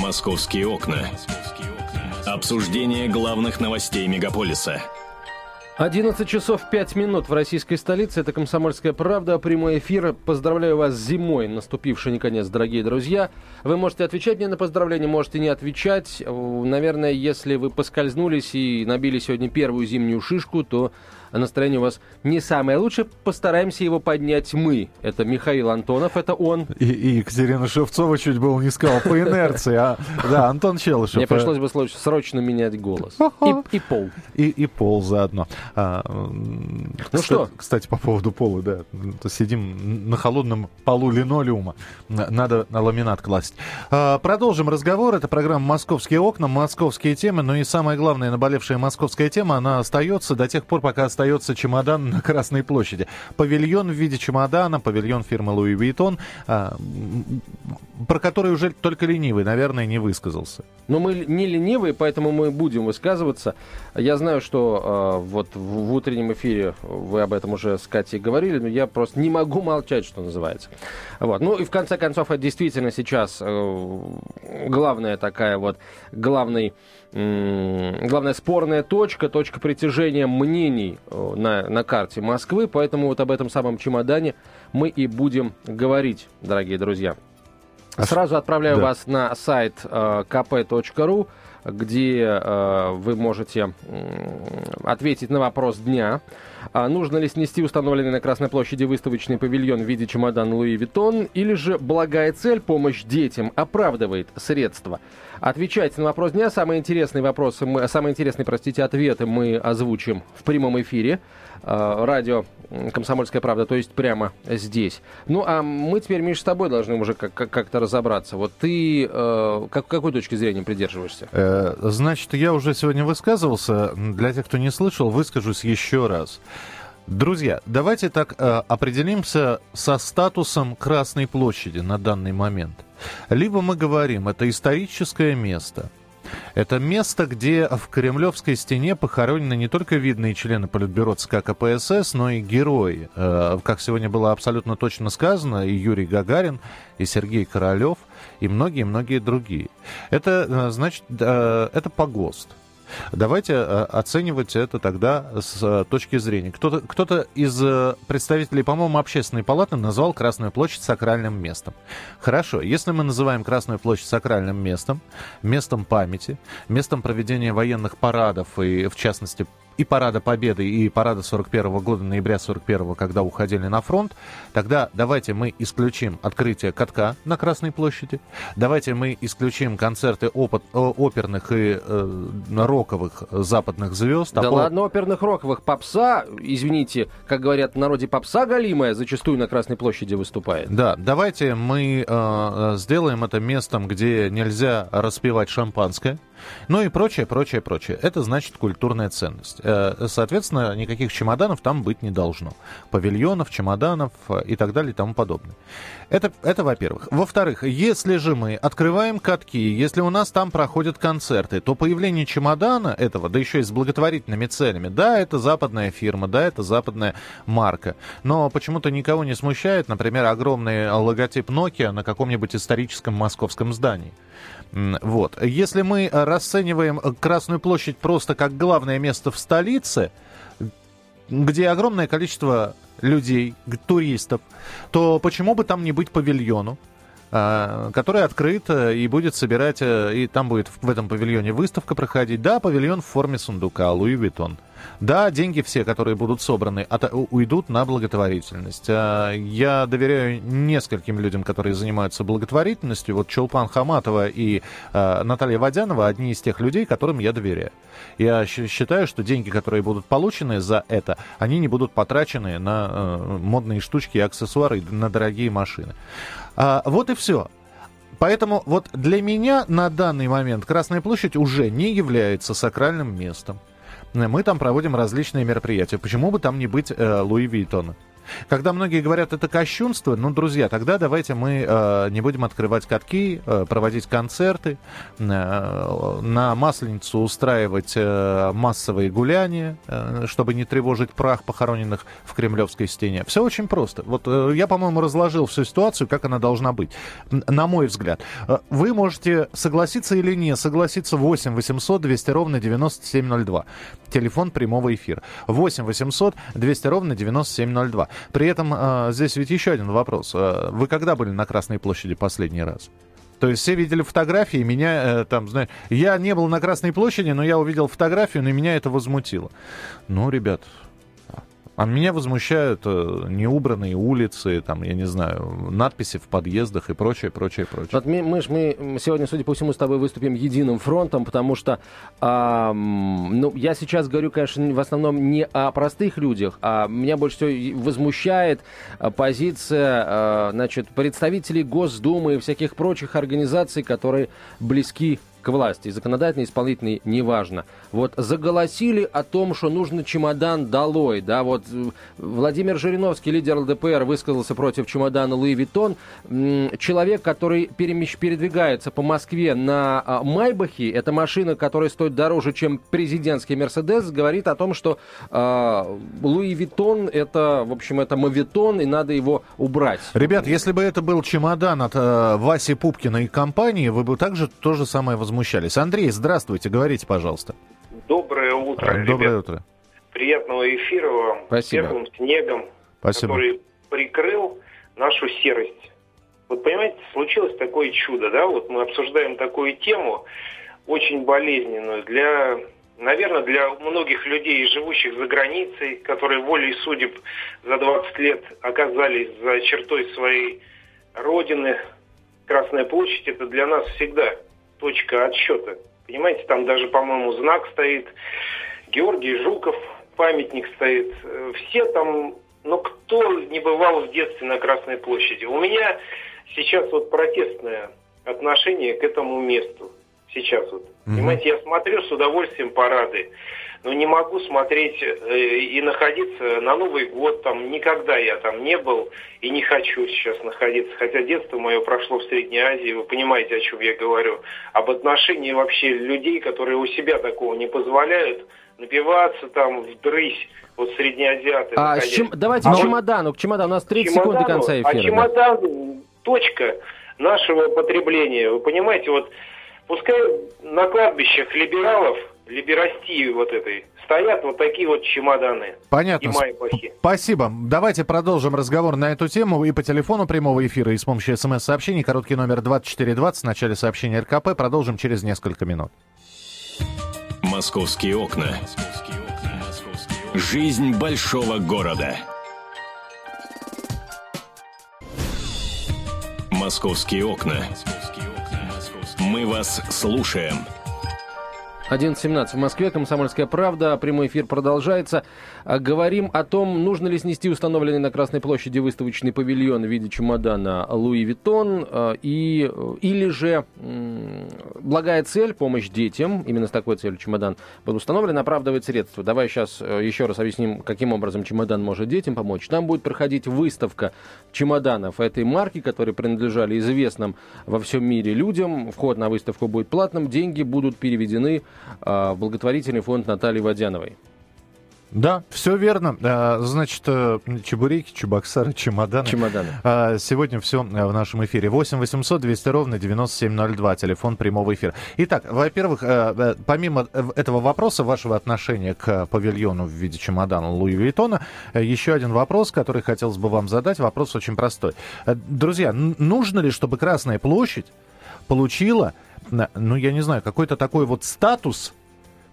Московские окна. Обсуждение главных новостей мегаполиса. 11 часов 5 минут в российской столице. Это «Комсомольская правда». Прямой эфир. Поздравляю вас с зимой, наступивший наконец, дорогие друзья. Вы можете отвечать мне на поздравления, можете не отвечать. Наверное, если вы поскользнулись и набили сегодня первую зимнюю шишку, то настроение у вас не самое лучшее. Постараемся его поднять мы. Это Михаил Антонов, это он. И, и Екатерина Шевцова чуть было не сказал по инерции. А, да, Антон Челышев. Мне пришлось бы срочно менять голос. И, и пол. И, и пол заодно. А, ну кстати, что? Кстати, по поводу пола, да. Сидим на холодном полу линолеума. Надо на ламинат класть. А, продолжим разговор. Это программа «Московские окна», «Московские темы». Ну и самое главное, наболевшая московская тема, она остается до тех пор, пока остается чемодан на Красной площади. Павильон в виде чемодана, павильон фирмы Louis Vuitton, а, про который уже только ленивый, наверное, не высказался. Но мы не ленивые, поэтому мы будем высказываться. Я знаю, что э, вот в, в утреннем эфире вы об этом уже с Катей говорили, но я просто не могу молчать, что называется. Вот. Ну и в конце концов, это действительно сейчас э, главная такая вот, главный главная спорная точка, точка притяжения мнений э, на, на карте Москвы, поэтому вот об этом самом чемодане мы и будем говорить, дорогие друзья. А Сразу отправляю да. вас на сайт э, kp.ru, где э, вы можете э, ответить на вопрос дня. А нужно ли снести установленный на Красной площади выставочный павильон в виде чемодана Луи Виттон, или же благая цель, помощь детям, оправдывает средства? Отвечайте на вопрос дня. Самые интересные вопросы, мы, самые интересные, простите, ответы мы озвучим в прямом эфире. Э, радио «Комсомольская правда», то есть прямо здесь. Ну, а мы теперь, Миш, с тобой должны уже как- как-то разобраться. Вот ты э, как, какой точки зрения придерживаешься? Э, значит, я уже сегодня высказывался. Для тех, кто не слышал, выскажусь еще раз. Друзья, давайте так э, определимся со статусом Красной площади на данный момент. Либо мы говорим, это историческое место – это место, где в Кремлевской стене похоронены не только видные члены Политбюро ЦК КПСС, но и герои. Э, как сегодня было абсолютно точно сказано, и Юрий Гагарин, и Сергей Королев, и многие-многие другие. Это, э, значит, э, это погост. Давайте э, оценивать это тогда с э, точки зрения. Кто-то кто из э, представителей, по-моему, общественной палаты назвал Красную площадь сакральным местом. Хорошо, если мы называем Красную площадь сакральным местом, местом памяти, местом проведения военных парадов и, в частности, и парада Победы, и парада 41 года, ноября 41 когда уходили на фронт, тогда давайте мы исключим открытие катка на Красной площади, давайте мы исключим концерты опыт, оперных и э, роковых западных звезд. Да а ладно, оперных роковых. Попса, извините, как говорят в народе, попса галимая зачастую на Красной площади выступает. Да, давайте мы э, сделаем это местом, где нельзя распивать шампанское, ну и прочее, прочее, прочее. Это значит культурная ценность. Э, соответственно, никаких чемоданов там быть не должно. Павильонов, чемоданов э, и так далее и тому подобное. Это, это во-первых. Во-вторых, если же мы открываем катки, если у нас там проходят концерты, то появление чемодана этого, да еще и с благотворительными целями, да, это западная фирма, да, это западная марка. Но почему-то никого не смущает, например, огромный логотип Nokia на каком-нибудь историческом московском здании. Вот. Если мы расцениваем Красную площадь просто как главное место в столице, где огромное количество людей, туристов, то почему бы там не быть павильону? А, который открыт э, и будет собирать, э, и там будет в этом павильоне выставка проходить. Да, павильон в форме сундука, Луи Виттон. Да, деньги все, которые будут собраны, от, уйдут на благотворительность. А, я доверяю нескольким людям, которые занимаются благотворительностью. Вот Чулпан Хаматова и а, Наталья Водянова одни из тех людей, которым я доверяю. Я считаю, что деньги, которые будут получены за это, они не будут потрачены на э, модные штучки и аксессуары, на дорогие машины. А, вот и все. Поэтому вот для меня на данный момент Красная площадь уже не является сакральным местом. Мы там проводим различные мероприятия. Почему бы там не быть э, Луи Виттона? Когда многие говорят, это кощунство, ну, друзья, тогда давайте мы э, не будем открывать катки, э, проводить концерты, э, на Масленицу устраивать э, массовые гуляния, э, чтобы не тревожить прах похороненных в Кремлевской стене. Все очень просто. Вот э, я, по-моему, разложил всю ситуацию, как она должна быть, на мой взгляд. Э, вы можете согласиться или не согласиться 8 800 200 ровно 9702. Телефон прямого эфира. 8 800 200 ровно 9702. При этом э, здесь ведь еще один вопрос. Э, вы когда были на Красной площади последний раз? То есть все видели фотографии, меня э, там, знаешь, я не был на Красной площади, но я увидел фотографию, но меня это возмутило. Ну, ребят, а меня возмущают э, неубранные улицы, там, я не знаю, надписи в подъездах и прочее, прочее, прочее. Вот мы, мы, мы сегодня, судя по всему, с тобой выступим единым фронтом, потому что, э, ну, я сейчас говорю, конечно, в основном не о простых людях, а меня больше всего возмущает э, позиция, э, значит, представителей Госдумы и всяких прочих организаций, которые близки к власти, законодательной, исполнительной, неважно. Вот заголосили о том, что нужно чемодан долой, да, вот э, Владимир Жириновский, лидер ЛДПР, высказался против чемодана Луи Виттон. Человек, который перемещ, передвигается по Москве на а, Майбахе, это машина, которая стоит дороже, чем президентский Мерседес, говорит о том, что э, Луи Виттон это, в общем, это мавитон, и надо его убрать. Ребят, если бы это был чемодан от э, Васи Пупкина и компании, вы бы также то же самое возмущались. Андрей, здравствуйте, говорите, пожалуйста. Доброе утро, Доброе ребят. утро. Приятного эфира вам. Спасибо. Теплым снегом, Спасибо. который прикрыл нашу серость. Вот понимаете, случилось такое чудо, да? Вот мы обсуждаем такую тему, очень болезненную для, наверное, для многих людей, живущих за границей, которые волей судеб за 20 лет оказались за чертой своей родины. Красная площадь – это для нас всегда точка отсчета. Понимаете, там даже, по-моему, знак стоит. Георгий Жуков, памятник стоит. Все там, ну кто не бывал в детстве на Красной площади? У меня сейчас вот протестное отношение к этому месту. Сейчас вот. Mm-hmm. Понимаете, я смотрю с удовольствием парады но не могу смотреть э, и находиться на Новый год, там никогда я там не был и не хочу сейчас находиться, хотя детство мое прошло в Средней Азии, вы понимаете, о чем я говорю, об отношении вообще людей, которые у себя такого не позволяют, напиваться там, вдрысь, вот среднеазиаты. А чем, давайте а к чемодану, к чемодану, у нас 30 секунд до конца эфира. А чемодан, да. точка нашего потребления, вы понимаете, вот пускай на кладбищах либералов либерастии вот этой стоят вот такие вот чемоданы. Понятно. И майбахи. Спасибо. Давайте продолжим разговор на эту тему и по телефону прямого эфира, и с помощью смс-сообщений. Короткий номер 2420 в начале сообщения РКП. Продолжим через несколько минут. Московские окна. Жизнь большого города. Московские окна. Мы вас слушаем. 11.17 в Москве, Комсомольская правда, прямой эфир продолжается. А, говорим о том, нужно ли снести установленный на Красной площади выставочный павильон в виде чемодана Луи Виттон, а, и, или же благая цель, помощь детям, именно с такой целью чемодан был установлен, оправдывает средства. Давай сейчас э, еще раз объясним, каким образом чемодан может детям помочь. Там будет проходить выставка чемоданов этой марки, которые принадлежали известным во всем мире людям. Вход на выставку будет платным, деньги будут переведены благотворительный фонд Натальи Водяновой. Да, все верно. А, значит, э, чебуреки, чебоксары, чемоданы. Чемоданы. А, сегодня все э, в нашем эфире. 8 800 200 ровно 9702, телефон прямого эфира. Итак, во-первых, э, помимо этого вопроса, вашего отношения к павильону в виде чемодана Луи Виттона, еще один вопрос, который хотелось бы вам задать. Вопрос очень простой. Друзья, нужно ли, чтобы Красная площадь получила ну, я не знаю, какой-то такой вот статус,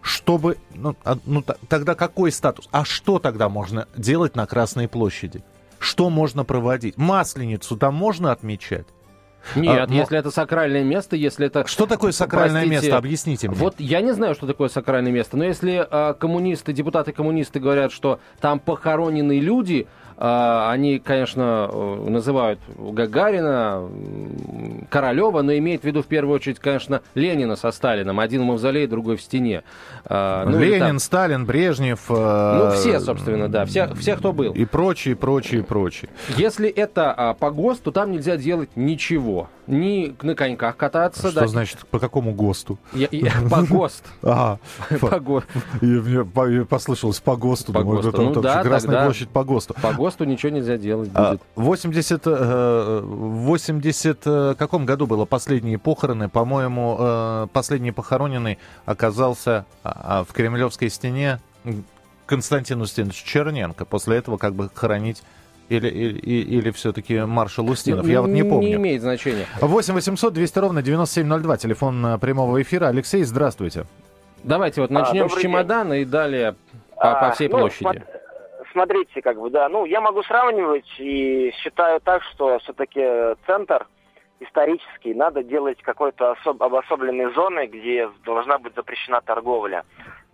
чтобы... Ну, а, ну, тогда какой статус? А что тогда можно делать на Красной площади? Что можно проводить? Масленицу там можно отмечать? Нет, а, если это сакральное место, если это... Что такое сакральное простите, место? Объясните мне. Вот я не знаю, что такое сакральное место, но если а, коммунисты, депутаты-коммунисты говорят, что там похоронены люди, они, конечно, э, называют Гагарина, Королева, но имеет в виду в первую очередь, конечно, Ленина со Сталином. Один в мавзолее, другой в стене. А, ну, Ленин, там... Сталин, Брежнев. Э, ну, все, собственно, да. Все, все, кто был. И прочие, прочие, прочие. Если это а, по ГОСТу, там нельзя делать ничего. Ни на коньках кататься. Что да. значит, по какому ГОСТу? Я, я, по ГОСТ. Ага. По ГОСТу. Мне послышалось по ГОСТу. По ГОСТу. Ну да, Красная площадь по ГОСТу. По ГОСТу ничего нельзя делать будет. 80, 80 в каком году было последние похороны? По-моему, э, последний похороненный оказался а, а, в Кремлевской стене Константин Устинович Черненко. После этого как бы хоронить или, или, или все-таки маршал Устинов? Я вот не помню. Не имеет значения. 8 800 200 ровно 9702, телефон э, прямого эфира. Алексей, здравствуйте. Давайте вот начнем а, с чемодана день. и далее по, по всей а, площади. Ну, смотрите, как бы, да, ну, я могу сравнивать и считаю так, что все-таки центр исторический надо делать какой-то особ, обособленной зоной, где должна быть запрещена торговля.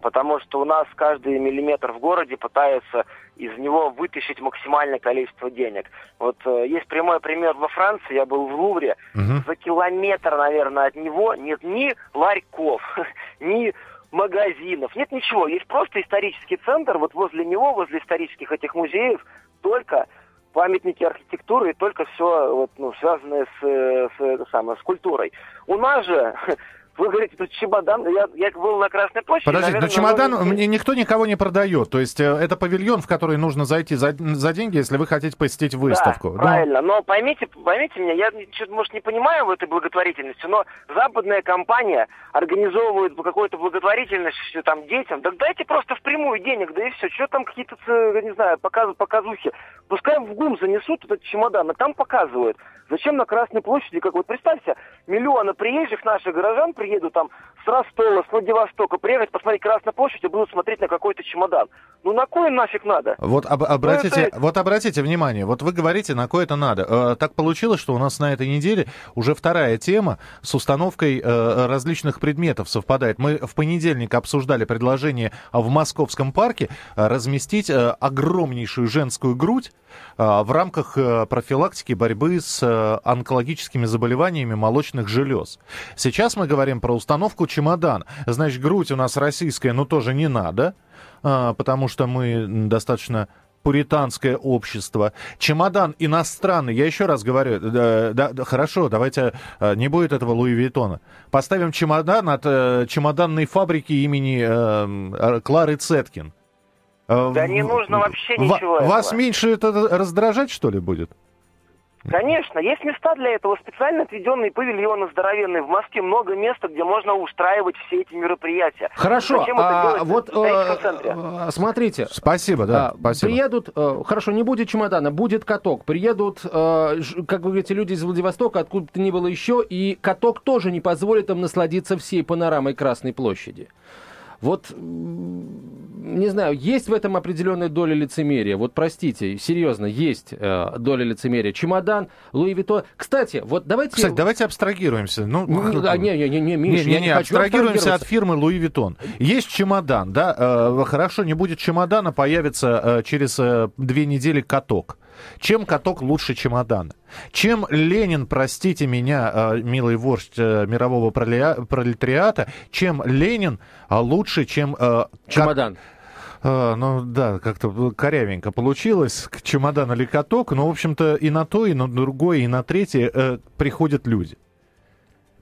Потому что у нас каждый миллиметр в городе пытаются из него вытащить максимальное количество денег. Вот э, есть прямой пример во Франции, я был в Лувре, угу. за километр, наверное, от него нет ни ларьков, ни магазинов, нет ничего. Есть просто исторический центр, вот возле него, возле исторических этих музеев, только памятники архитектуры и только все вот, ну, связанное с, с, с, самое, с культурой. У нас же вы говорите, тут чемодан. Я, я был на Красной площади. Подождите, наверное, но чемодан много... мне никто никого не продает. То есть э, это павильон, в который нужно зайти за, за деньги, если вы хотите посетить выставку. Да, правильно. Но поймите, поймите меня, я может не понимаю в этой благотворительности, но западная компания организовывает какую-то благотворительность там детям. Так дайте просто впрямую денег, да и все. Что там какие-то, не знаю, показ, показухи. Пускай в ГУМ занесут этот чемодан, а там показывают. Зачем на Красной площади, как вот представьте, миллионы приезжих наших горожан приедут там с Ростова, с Владивостока, приехать посмотреть Красную площадь и будут смотреть на какой-то чемодан. Ну на кой нафиг надо? Вот об, обратите, ну, это... вот обратите внимание, вот вы говорите, на кой это надо. Э, так получилось, что у нас на этой неделе уже вторая тема с установкой э, различных предметов совпадает. Мы в понедельник обсуждали предложение в Московском парке э, разместить э, огромнейшую женскую грудь э, в рамках э, профилактики борьбы с онкологическими заболеваниями молочных желез. Сейчас мы говорим про установку чемодан. Значит, грудь у нас российская, но тоже не надо, а, потому что мы достаточно пуританское общество. Чемодан иностранный, я еще раз говорю, да, да, хорошо, давайте, а, не будет этого Луи Виттона. Поставим чемодан от э, чемоданной фабрики имени э, Клары Цеткин. Да не нужно вообще ничего. Вас этого. меньше это раздражать, что ли, будет? Конечно, есть места для этого, специально отведенные павильоны здоровенные. В Москве много места, где можно устраивать все эти мероприятия. Хорошо, Зачем а, это вот а, смотрите. Спасибо, да, а, спасибо. Приедут, а, хорошо, не будет чемодана, будет каток. Приедут, а, как вы говорите, люди из Владивостока, откуда то ни было еще, и каток тоже не позволит им насладиться всей панорамой Красной площади. Вот, не знаю, есть в этом определенная доля лицемерия. Вот, простите, серьезно, есть э, доля лицемерия. Чемодан, Louis Vuitton. Кстати, вот давайте... Кстати, давайте абстрагируемся. Ну, а, не, не, не, не, Миш, не, не, не, не абстрагируемся от фирмы Louis Vuitton. Есть чемодан, да, э, хорошо, не будет чемодана, появится э, через э, две недели каток. Чем каток лучше чемодана? Чем Ленин, простите меня, э, милый вождь э, мирового пролетариата, чем Ленин э, лучше, чем... Чемодан. ну да, как-то корявенько получилось, чемодан или каток, но, в общем-то, и на то, и на другое, и на третье э, приходят люди.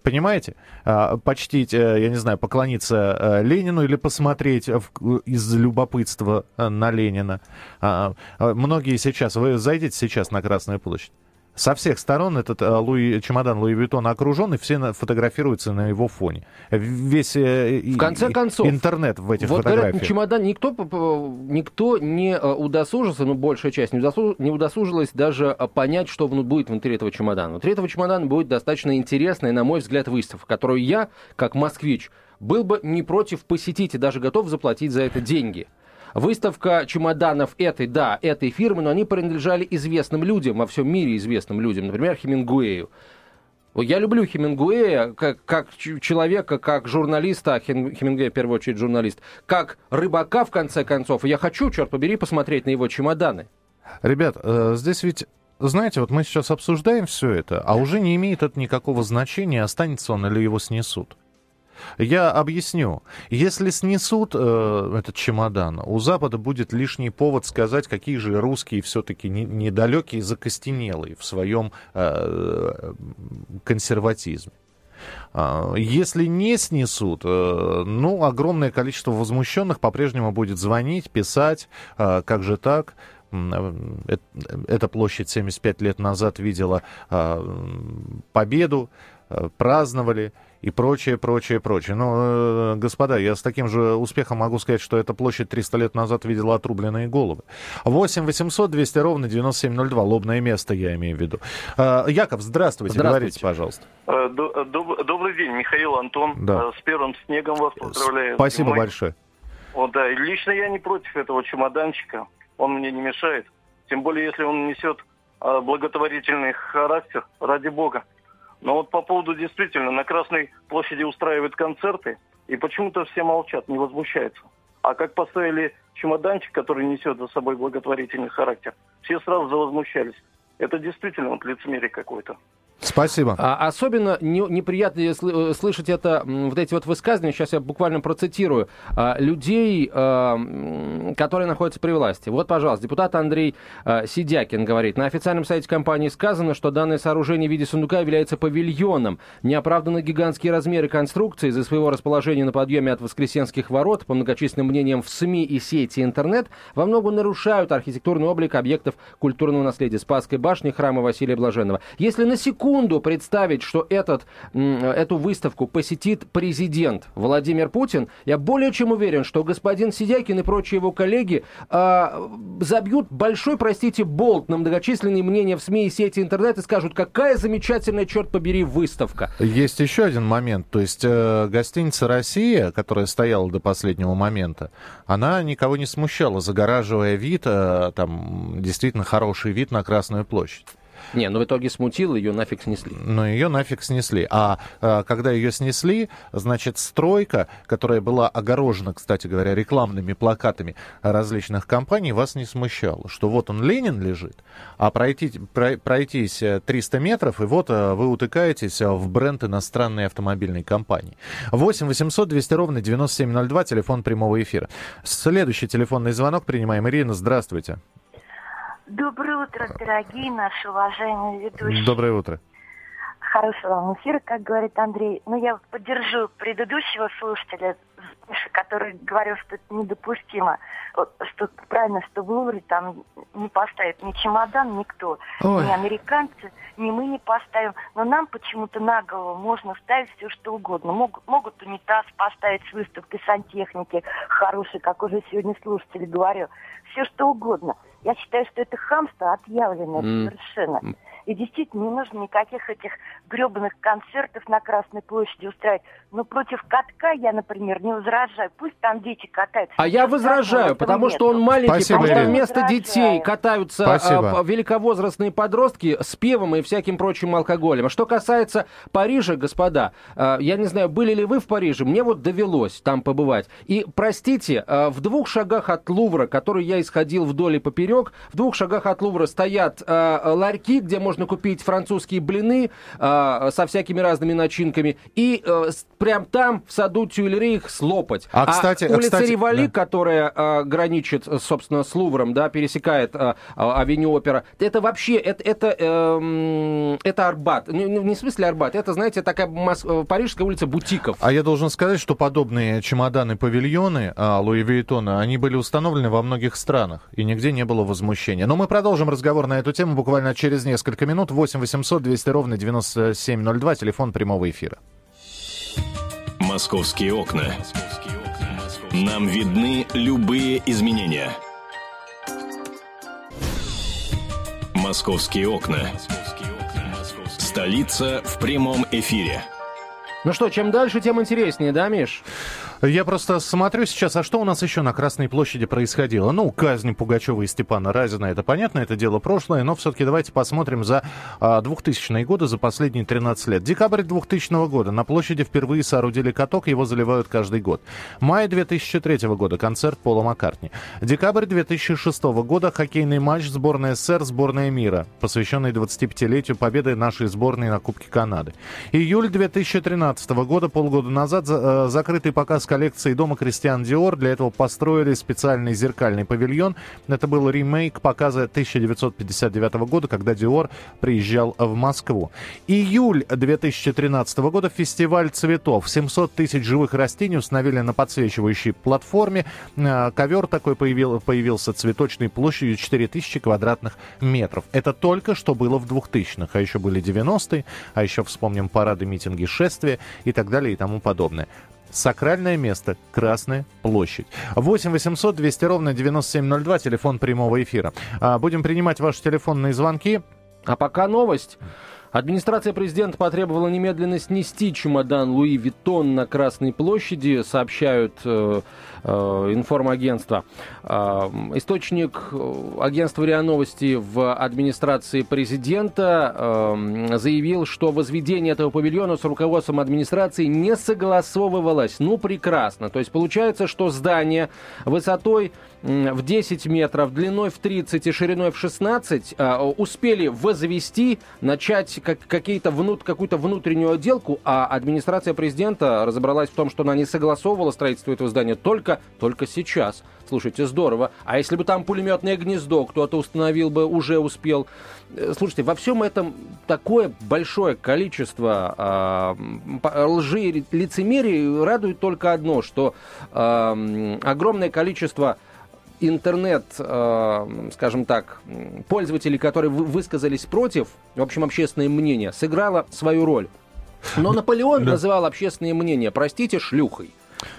Понимаете? А, почтить, я не знаю, поклониться Ленину или посмотреть из любопытства на Ленина. А, а, многие сейчас, вы зайдите сейчас на Красную площадь. Со всех сторон этот э, Луи, чемодан Louis Vuitton окружен, и все фотографируются на его фоне. Весь э, в конце концов, интернет в этих вот фотографиях. Говорят, чемодан никто, никто не э, удосужился, ну, большая часть не, удосуж, не удосужилась даже понять, что будет внутри этого чемодана. Внутри этого чемодана будет достаточно интересная, на мой взгляд, выставка, которую я, как москвич, был бы не против посетить и даже готов заплатить за это деньги. Выставка чемоданов этой, да, этой фирмы, но они принадлежали известным людям, во всем мире известным людям, например, Хемингуэю. Я люблю Хемингуэя как, как человека, как журналиста, а Хемингуэй в первую очередь журналист, как рыбака, в конце концов. Я хочу, черт побери, посмотреть на его чемоданы. Ребят, э, здесь ведь знаете, вот мы сейчас обсуждаем все это, а уже не имеет это никакого значения, останется он или его снесут. Я объясню. Если снесут э, этот чемодан, у Запада будет лишний повод сказать, какие же русские все-таки недалекие, закостенелые в своем э, консерватизме. А, если не снесут, э, ну, огромное количество возмущенных по-прежнему будет звонить, писать, а, как же так, э, эта площадь 75 лет назад видела победу, э, праздновали и прочее, прочее, прочее. Но, господа, я с таким же успехом могу сказать, что эта площадь 300 лет назад видела отрубленные головы. 8 800 200 ровно 9702, лобное место я имею в виду. Яков, здравствуйте, здравствуйте. говорите, пожалуйста. Добрый день, Михаил Антон. Да. С первым снегом вас поздравляю. Спасибо Зимой. большое. О, да, лично я не против этого чемоданчика. Он мне не мешает. Тем более, если он несет благотворительный характер, ради бога. Но вот по поводу действительно на Красной площади устраивают концерты, и почему-то все молчат, не возмущаются. А как поставили чемоданчик, который несет за собой благотворительный характер, все сразу завозмущались. Это действительно вот лицемерие какое-то. Спасибо. А, особенно не, неприятно э, слышать это, вот эти вот высказывания, сейчас я буквально процитирую, а, людей, а, которые находятся при власти. Вот, пожалуйста, депутат Андрей Сидякин говорит, на официальном сайте компании сказано, что данное сооружение в виде сундука является павильоном. Неоправданно гигантские размеры конструкции из-за своего расположения на подъеме от Воскресенских ворот, по многочисленным мнениям в СМИ и сети интернет, во многом нарушают архитектурный облик объектов культурного наследия Спасской башни, храма Василия Блаженного. Если на секунду секунду представить, что этот, эту выставку посетит президент Владимир Путин, я более чем уверен, что господин Сидякин и прочие его коллеги э, забьют большой, простите, болт на многочисленные мнения в СМИ и сети интернет и скажут, какая замечательная, черт побери, выставка. Есть еще один момент. То есть э, гостиница «Россия», которая стояла до последнего момента, она никого не смущала, загораживая вид, э, там действительно хороший вид на Красную площадь. Не, ну, в итоге смутил, ее нафиг снесли. Ну, ее нафиг снесли. А, а когда ее снесли, значит, стройка, которая была огорожена, кстати говоря, рекламными плакатами различных компаний, вас не смущала. Что вот он, Ленин, лежит, а пройти, про, пройтись 300 метров, и вот а, вы утыкаетесь в бренд иностранной автомобильной компании. 8 800 200 ровно 9702, телефон прямого эфира. Следующий телефонный звонок принимаем. Ирина, здравствуйте. Доброе утро, дорогие наши уважаемые ведущие. Доброе утро. Хорошего вам эфира, как говорит Андрей. Ну, я поддержу предыдущего слушателя, который говорил, что это недопустимо. Что правильно, что в Лувре там не поставит ни чемодан, никто. Ой. Ни американцы, ни мы не поставим. Но нам почему-то на голову можно ставить все, что угодно. Мог, могут унитаз поставить с выставкой сантехники хороший, как уже сегодня слушатель говорил. Все, что угодно. Я считаю, что это хамство отъявленное mm. совершенно. И действительно, не нужно никаких этих гребаных концертов на Красной площади устраивать. Но против катка я, например, не возражаю. Пусть там дети катаются. А я возражаю, потому нету. что он маленький, Спасибо, потому что вместо детей катаются а, великовозрастные подростки с пивом и всяким прочим алкоголем. А что касается Парижа, господа, а, я не знаю, были ли вы в Париже, мне вот довелось там побывать. И, простите, а, в двух шагах от Лувра, который я исходил вдоль и поперек, в двух шагах от Лувра стоят а, ларьки, где можно купить французские блины а, со всякими разными начинками. И а, прям там, в саду Тюильри, их слопать. А, кстати, улица кстати, Ривали, да. которая а, граничит, собственно, с Лувром, да, пересекает а, а, авеню Опера, это вообще, это, это, э, это Арбат. Не, не в смысле Арбат, это, знаете, такая Мос... Э, парижская улица бутиков. А я должен сказать, что подобные чемоданы-павильоны а, Луи Вейтона, они были установлены во многих странах, и нигде не было возмущения. Но мы продолжим разговор на эту тему буквально через несколько минут. 8 800 200 ровно 9702, телефон прямого эфира. Московские окна. Нам видны любые изменения. Московские окна. Столица в прямом эфире. Ну что, чем дальше, тем интереснее, да, Миш? Я просто смотрю сейчас, а что у нас еще на Красной площади происходило? Ну, казнь Пугачева и Степана Разина, это понятно, это дело прошлое, но все-таки давайте посмотрим за а, 2000-е годы, за последние 13 лет. Декабрь 2000 года. На площади впервые соорудили каток, его заливают каждый год. Май 2003 года. Концерт Пола Маккартни. Декабрь 2006 года. Хоккейный матч сборная СССР, сборная мира, посвященный 25-летию победы нашей сборной на Кубке Канады. Июль 2013 года, полгода назад, за, э, закрытый показ коллекции дома Кристиан Диор. Для этого построили специальный зеркальный павильон. Это был ремейк показа 1959 года, когда Диор приезжал в Москву. Июль 2013 года фестиваль цветов. 700 тысяч живых растений установили на подсвечивающей платформе. Э, ковер такой появил, появился цветочной площадью 4000 квадратных метров. Это только что было в 2000-х, а еще были 90-е, а еще вспомним парады, митинги, шествия и так далее и тому подобное. Сакральное место. Красная площадь. 8 800 200 ровно 9702. Телефон прямого эфира. А, будем принимать ваши телефонные звонки. А пока новость. Администрация президента потребовала немедленно снести чемодан Луи Виттон на Красной площади, сообщают э, информагентства. Э, источник э, агентства РИА Новости в администрации президента э, заявил, что возведение этого павильона с руководством администрации не согласовывалось. Ну, прекрасно. То есть получается, что здание высотой в 10 метров, длиной в 30 и шириной в 16 э, успели возвести, начать как, какие-то внут, какую-то внутреннюю отделку, а администрация президента разобралась в том, что она не согласовывала строительство этого здания только, только сейчас. Слушайте, здорово. А если бы там пулеметное гнездо кто-то установил бы, уже успел. Э, слушайте, во всем этом такое большое количество э, лжи и лицемерия радует только одно, что э, огромное количество интернет, э, скажем так, пользователей, которые высказались против, в общем, общественное мнение, сыграло свою роль. Но Наполеон называл общественное мнение, простите, шлюхой.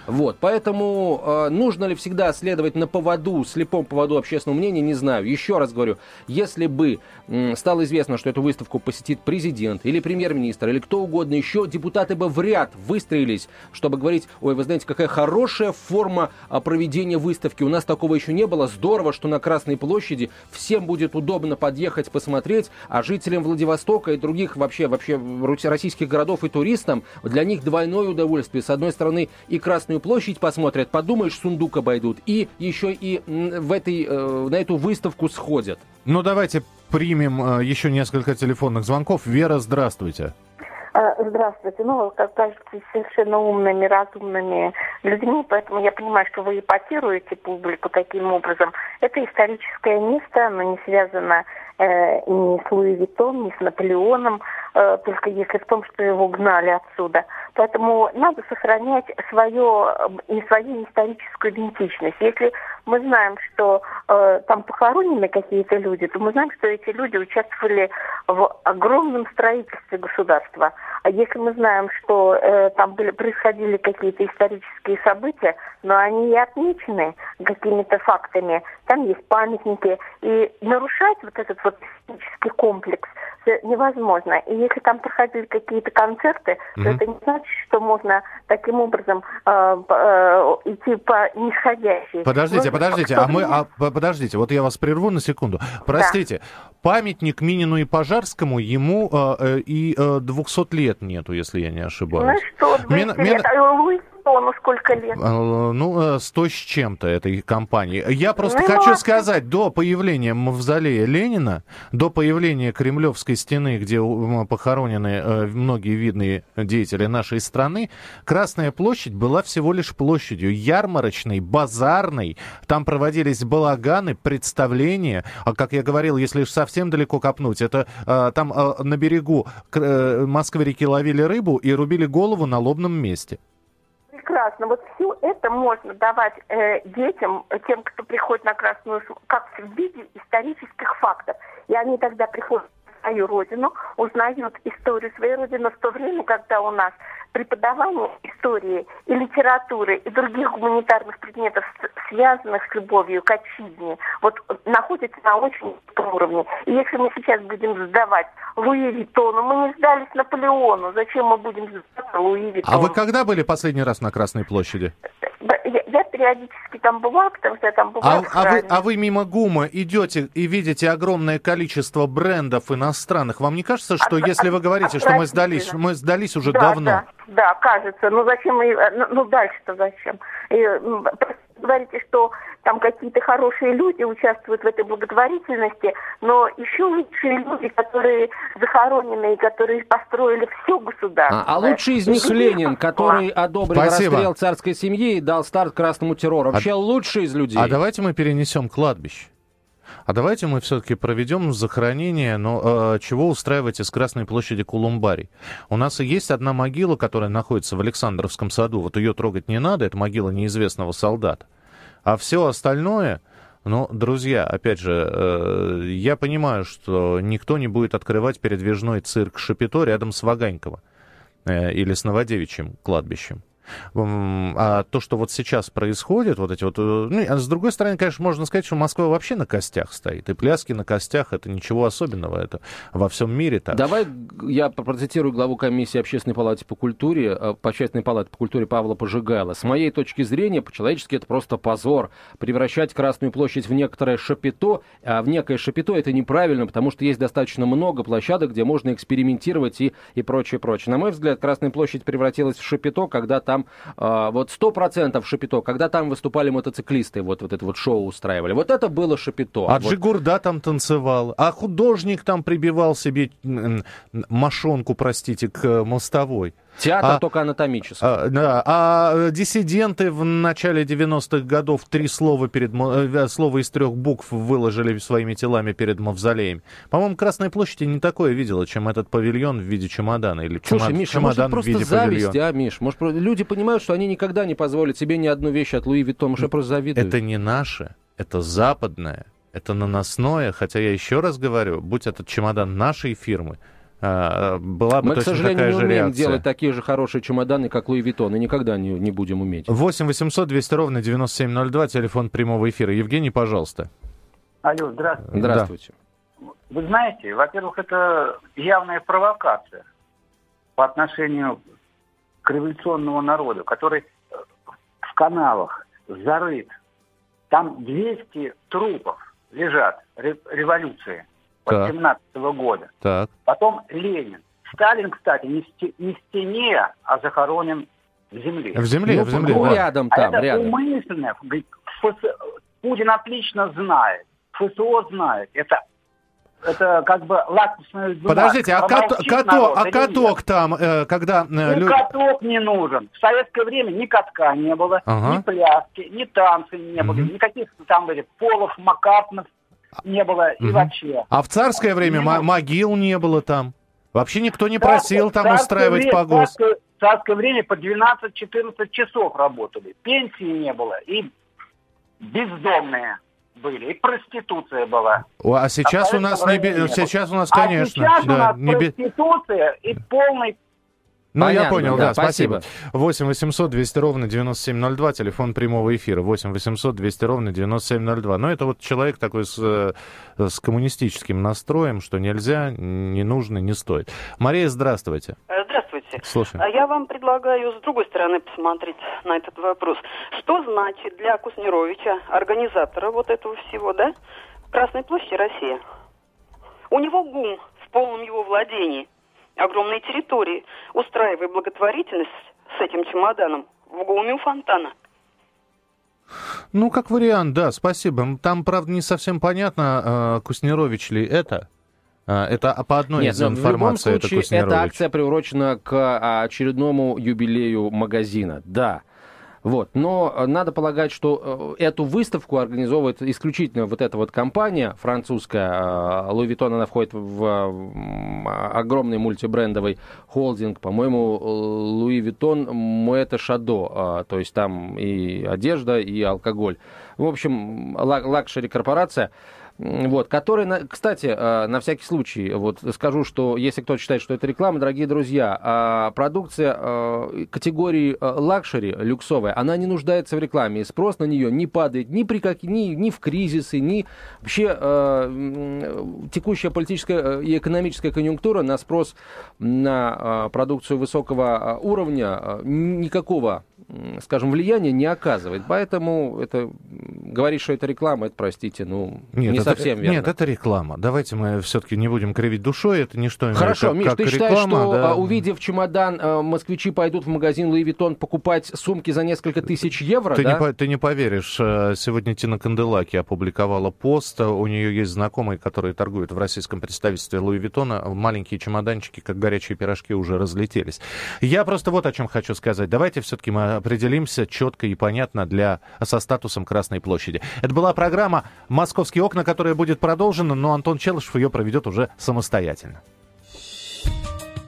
Вот, поэтому э, нужно ли всегда следовать на поводу, слепом поводу общественного мнения, не знаю. Еще раз говорю, если бы э, стало известно, что эту выставку посетит президент или премьер-министр или кто угодно еще, депутаты бы в ряд выстроились, чтобы говорить, ой, вы знаете, какая хорошая форма а, проведения выставки. У нас такого еще не было. Здорово, что на Красной площади всем будет удобно подъехать, посмотреть, а жителям Владивостока и других вообще, вообще российских городов и туристам, для них двойное удовольствие. С одной стороны, и Красную площадь посмотрят, подумаешь, сундук обойдут, и еще и в этой, э, на эту выставку сходят. Ну, давайте примем э, еще несколько телефонных звонков. Вера, здравствуйте. А, здравствуйте. Ну, как кажется, совершенно умными, разумными людьми, поэтому я понимаю, что вы эпатируете публику таким образом. Это историческое место, оно не связано ни с Луи Виттон, ни с Наполеоном, э, только если в том, что его гнали отсюда. Поэтому надо сохранять свое, и свою историческую идентичность. Если мы знаем, что э, там похоронены какие-то люди, то мы знаем, что эти люди участвовали в огромном строительстве государства. А если мы знаем, что э, там были, происходили какие-то исторические события, но они и отмечены какими-то фактами, там есть памятники, и нарушать вот этот вот исторический комплекс невозможно. И если там проходили какие-то концерты, mm-hmm. то это не значит, что можно таким образом э, э, идти по нисходящей. Подождите, Но, подождите, а мы, а, подождите, вот я вас прерву на секунду. Простите, да. памятник Минину и Пожарскому ему э, э, и э, 200 лет нету, если я не ошибаюсь. Ну что, 200 Мен, лет, Антону сколько лет? А, ну, э, сто с чем-то этой компании. Я просто ну, хочу сказать, до появления мавзолея Ленина, до появления Кремлевской стены, где похоронены э, многие видные деятели нашей страны, Красная площадь была всего лишь площадью ярмарочной, базарной. Там проводились балаганы, представления. А как я говорил, если совсем далеко копнуть, это э, там на берегу Москвы-реки ловили рыбу и рубили голову на лобном месте прекрасно. Вот все это можно давать э, детям, тем, кто приходит на Красную, как в виде исторических фактов. И они тогда приходят свою родину, узнают историю своей родины в то время, когда у нас преподавание истории и литературы и других гуманитарных предметов, связанных с любовью к отчизне, вот находится на очень высоком уровне. И если мы сейчас будем сдавать Луи Виттону, мы не сдались Наполеону. Зачем мы будем сдавать Луи Виттону? А вы когда были последний раз на Красной площади? Я, я периодически там бывала, потому что я там бываю. А, а, вы, а вы мимо ГУМа идете и видите огромное количество брендов иностранных. Вам не кажется, что От- если вы говорите, что мы сдались, мы сдались уже да, давно? Да, да, кажется. Ну зачем мы... Ну, ну, дальше-то зачем? И, говорите, что там какие-то хорошие люди участвуют в этой благотворительности, но еще лучшие люди, которые захоронены и которые построили все государство. А, а лучший из них Ленин, который одобрил Спасибо. расстрел царской семьи и дал старт красному террору. Вообще лучший из людей. А давайте мы перенесем кладбище. А давайте мы все-таки проведем захоронение, но э, чего устраивать из Красной площади Кулумбарий? У нас и есть одна могила, которая находится в Александровском саду. Вот ее трогать не надо, это могила неизвестного солдата. А все остальное, ну, друзья, опять же, э, я понимаю, что никто не будет открывать передвижной цирк Шапито рядом с Ваганьково э, или с Новодевичьим кладбищем. А то, что вот сейчас происходит, вот эти вот... э, Ну, а с другой стороны, конечно, можно сказать, что Москва вообще на костях стоит. И пляски на костях — это ничего особенного. Это во всем мире так. Давай я процитирую главу комиссии Общественной палаты по культуре, э, по Общественной палате по культуре Павла Пожигайла. С моей точки зрения, по-человечески это просто позор. Превращать Красную площадь в некоторое шапито, а в некое шапито это неправильно, потому что есть достаточно много площадок, где можно экспериментировать и, и прочее, прочее. На мой взгляд, Красная площадь превратилась в шапито, когда там э, вот сто процентов шапито, когда там выступали мотоциклисты, вот, вот это вот шоу устраивали. Вот это было шапито. А Вот. Джигурда там танцевал, а художник там прибивал себе м, м, мошонку, простите, к э, мостовой. Театр а- только анатомический. А, да, а э, диссиденты в начале 90-х годов три слова, перед, мо- э, слова из трех букв выложили своими телами перед мавзолеем. По-моему, Красная площадь и не такое видела, чем этот павильон в виде чемодана. Или Слушай, чемод- Миша, может, чемодан в просто виде зависть, павильона. а, Миш? Может, люди понимают, что они никогда не позволят себе ни одну вещь от Луи Виттона, может, я просто завидую. Это не наше, это западное, это наносное. Хотя я еще раз говорю, будь этот чемодан нашей фирмы, была бы Мы, к точно сожалению, такая не же умеем реакция. делать такие же хорошие чемоданы, как Луи Виттон, и никогда не, не будем уметь. 8 800 200 ровно 9702, телефон прямого эфира. Евгений, пожалуйста. Алло, здравствуйте. Здравствуйте. Вы знаете, во-первых, это явная провокация по отношению к революционному народу, который в каналах зарыт. Там 200 трупов лежат ре- революции Так. 17 года. Так. Потом Ленин. Сталин, кстати, не в, сте- не в стене, а захоронен в земле. В земле, Ну, в земле. ну, да. рядом А там, это рядом. умышленно. ФС- Путин отлично знает. ФСО знает. Это, это как бы лакмусная бумага. Подождите, а, кат- каток, народ а каток нет? там, э, когда... э, Ни лю- каток не нужен. В советское время ни катка не было, Ага. ни пляски, ни танцы не было, Мгм. никаких там были полов, макатнов не было и Мгм. вообще. А в царское время нужно. могил не было там. Вообще никто не Царское- просил там царское устраивать время- погост. Царское, царское время по 12-14 часов работали. Пенсии не было. И бездомные были. И проституция была. А сейчас А у нас не, сейчас у нас, А конечно, сейчас у да, нас не проституция и полный Ну, я Понятно, понял, да, да, спасибо. спасибо. 8 800 200 ровно 9702, телефон прямого эфира. 8 800 200 ровно 9702. Но это вот человек такой с, э, с коммунистическим настроем, что нельзя, не нужно, не стоит. Мария, здравствуйте. Э, Здравствуйте. Слушай. А я вам предлагаю с другой стороны посмотреть на этот вопрос. Что значит для Куснеровича, организатора вот этого всего, да, Красной площади Россия? У него ГУМ в полном его владении, огромные территории. Устраивая благотворительность с этим чемоданом в ГУМе у фонтана. Ну, как вариант, да, спасибо. Там, правда, не совсем понятно, э, Куснерович ли это. А, Это по одной Нет, из но в любом информации, это случае, Куснерович. эта акция приурочена к а, очередному юбилею магазина. Да. Вот. Но э, надо полагать, что э, эту выставку организовывает исключительно вот эта вот компания французская. Луи Vuitton, она входит в м, огромный мультибрендовый холдинг. По-моему, Louis Vuitton Moët Chandon. а, То есть там и одежда, и алкоголь. В общем, ла- luxury корпорация. Вот, который, на, кстати, э, на всякий случай, вот скажу, что если кто-то считает, что это реклама, дорогие друзья, а продукция э, категории luxury, люксовая, она не нуждается в рекламе, и спрос на нее не падает ни, при как, ни, ни в кризисы, ни вообще текущая политическая и экономическая конъюнктура на спрос на продукцию высокого уровня никакого скажем, влияния не оказывает. Поэтому это говорить, что это реклама, это, простите, ну, нет, не это, совсем верно. Нет, это реклама. Давайте мы все-таки не будем кривить душой, это не что Хорошо, как, Миш, как ты реклама, считаешь, что, да. А, увидев чемодан, а, москвичи пойдут в магазин Louis Vuitton покупать сумки за несколько тысяч евро, ты да? Не, ты не поверишь, э, сегодня Тина Канделаки опубликовала пост, у нее есть знакомые, которые торгуют в российском представительстве Луи Виттона, маленькие чемоданчики, как горячие пирожки, уже разлетелись. Я просто вот о чем хочу сказать. Давайте все-таки мы определимся четко и понятно для, со статусом Красной площади. Это была программа «Московские окна», которая будет продолжена, но Антон Челышев ее проведет уже самостоятельно.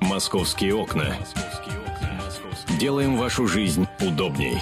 «Московские окна». Делаем вашу жизнь удобней.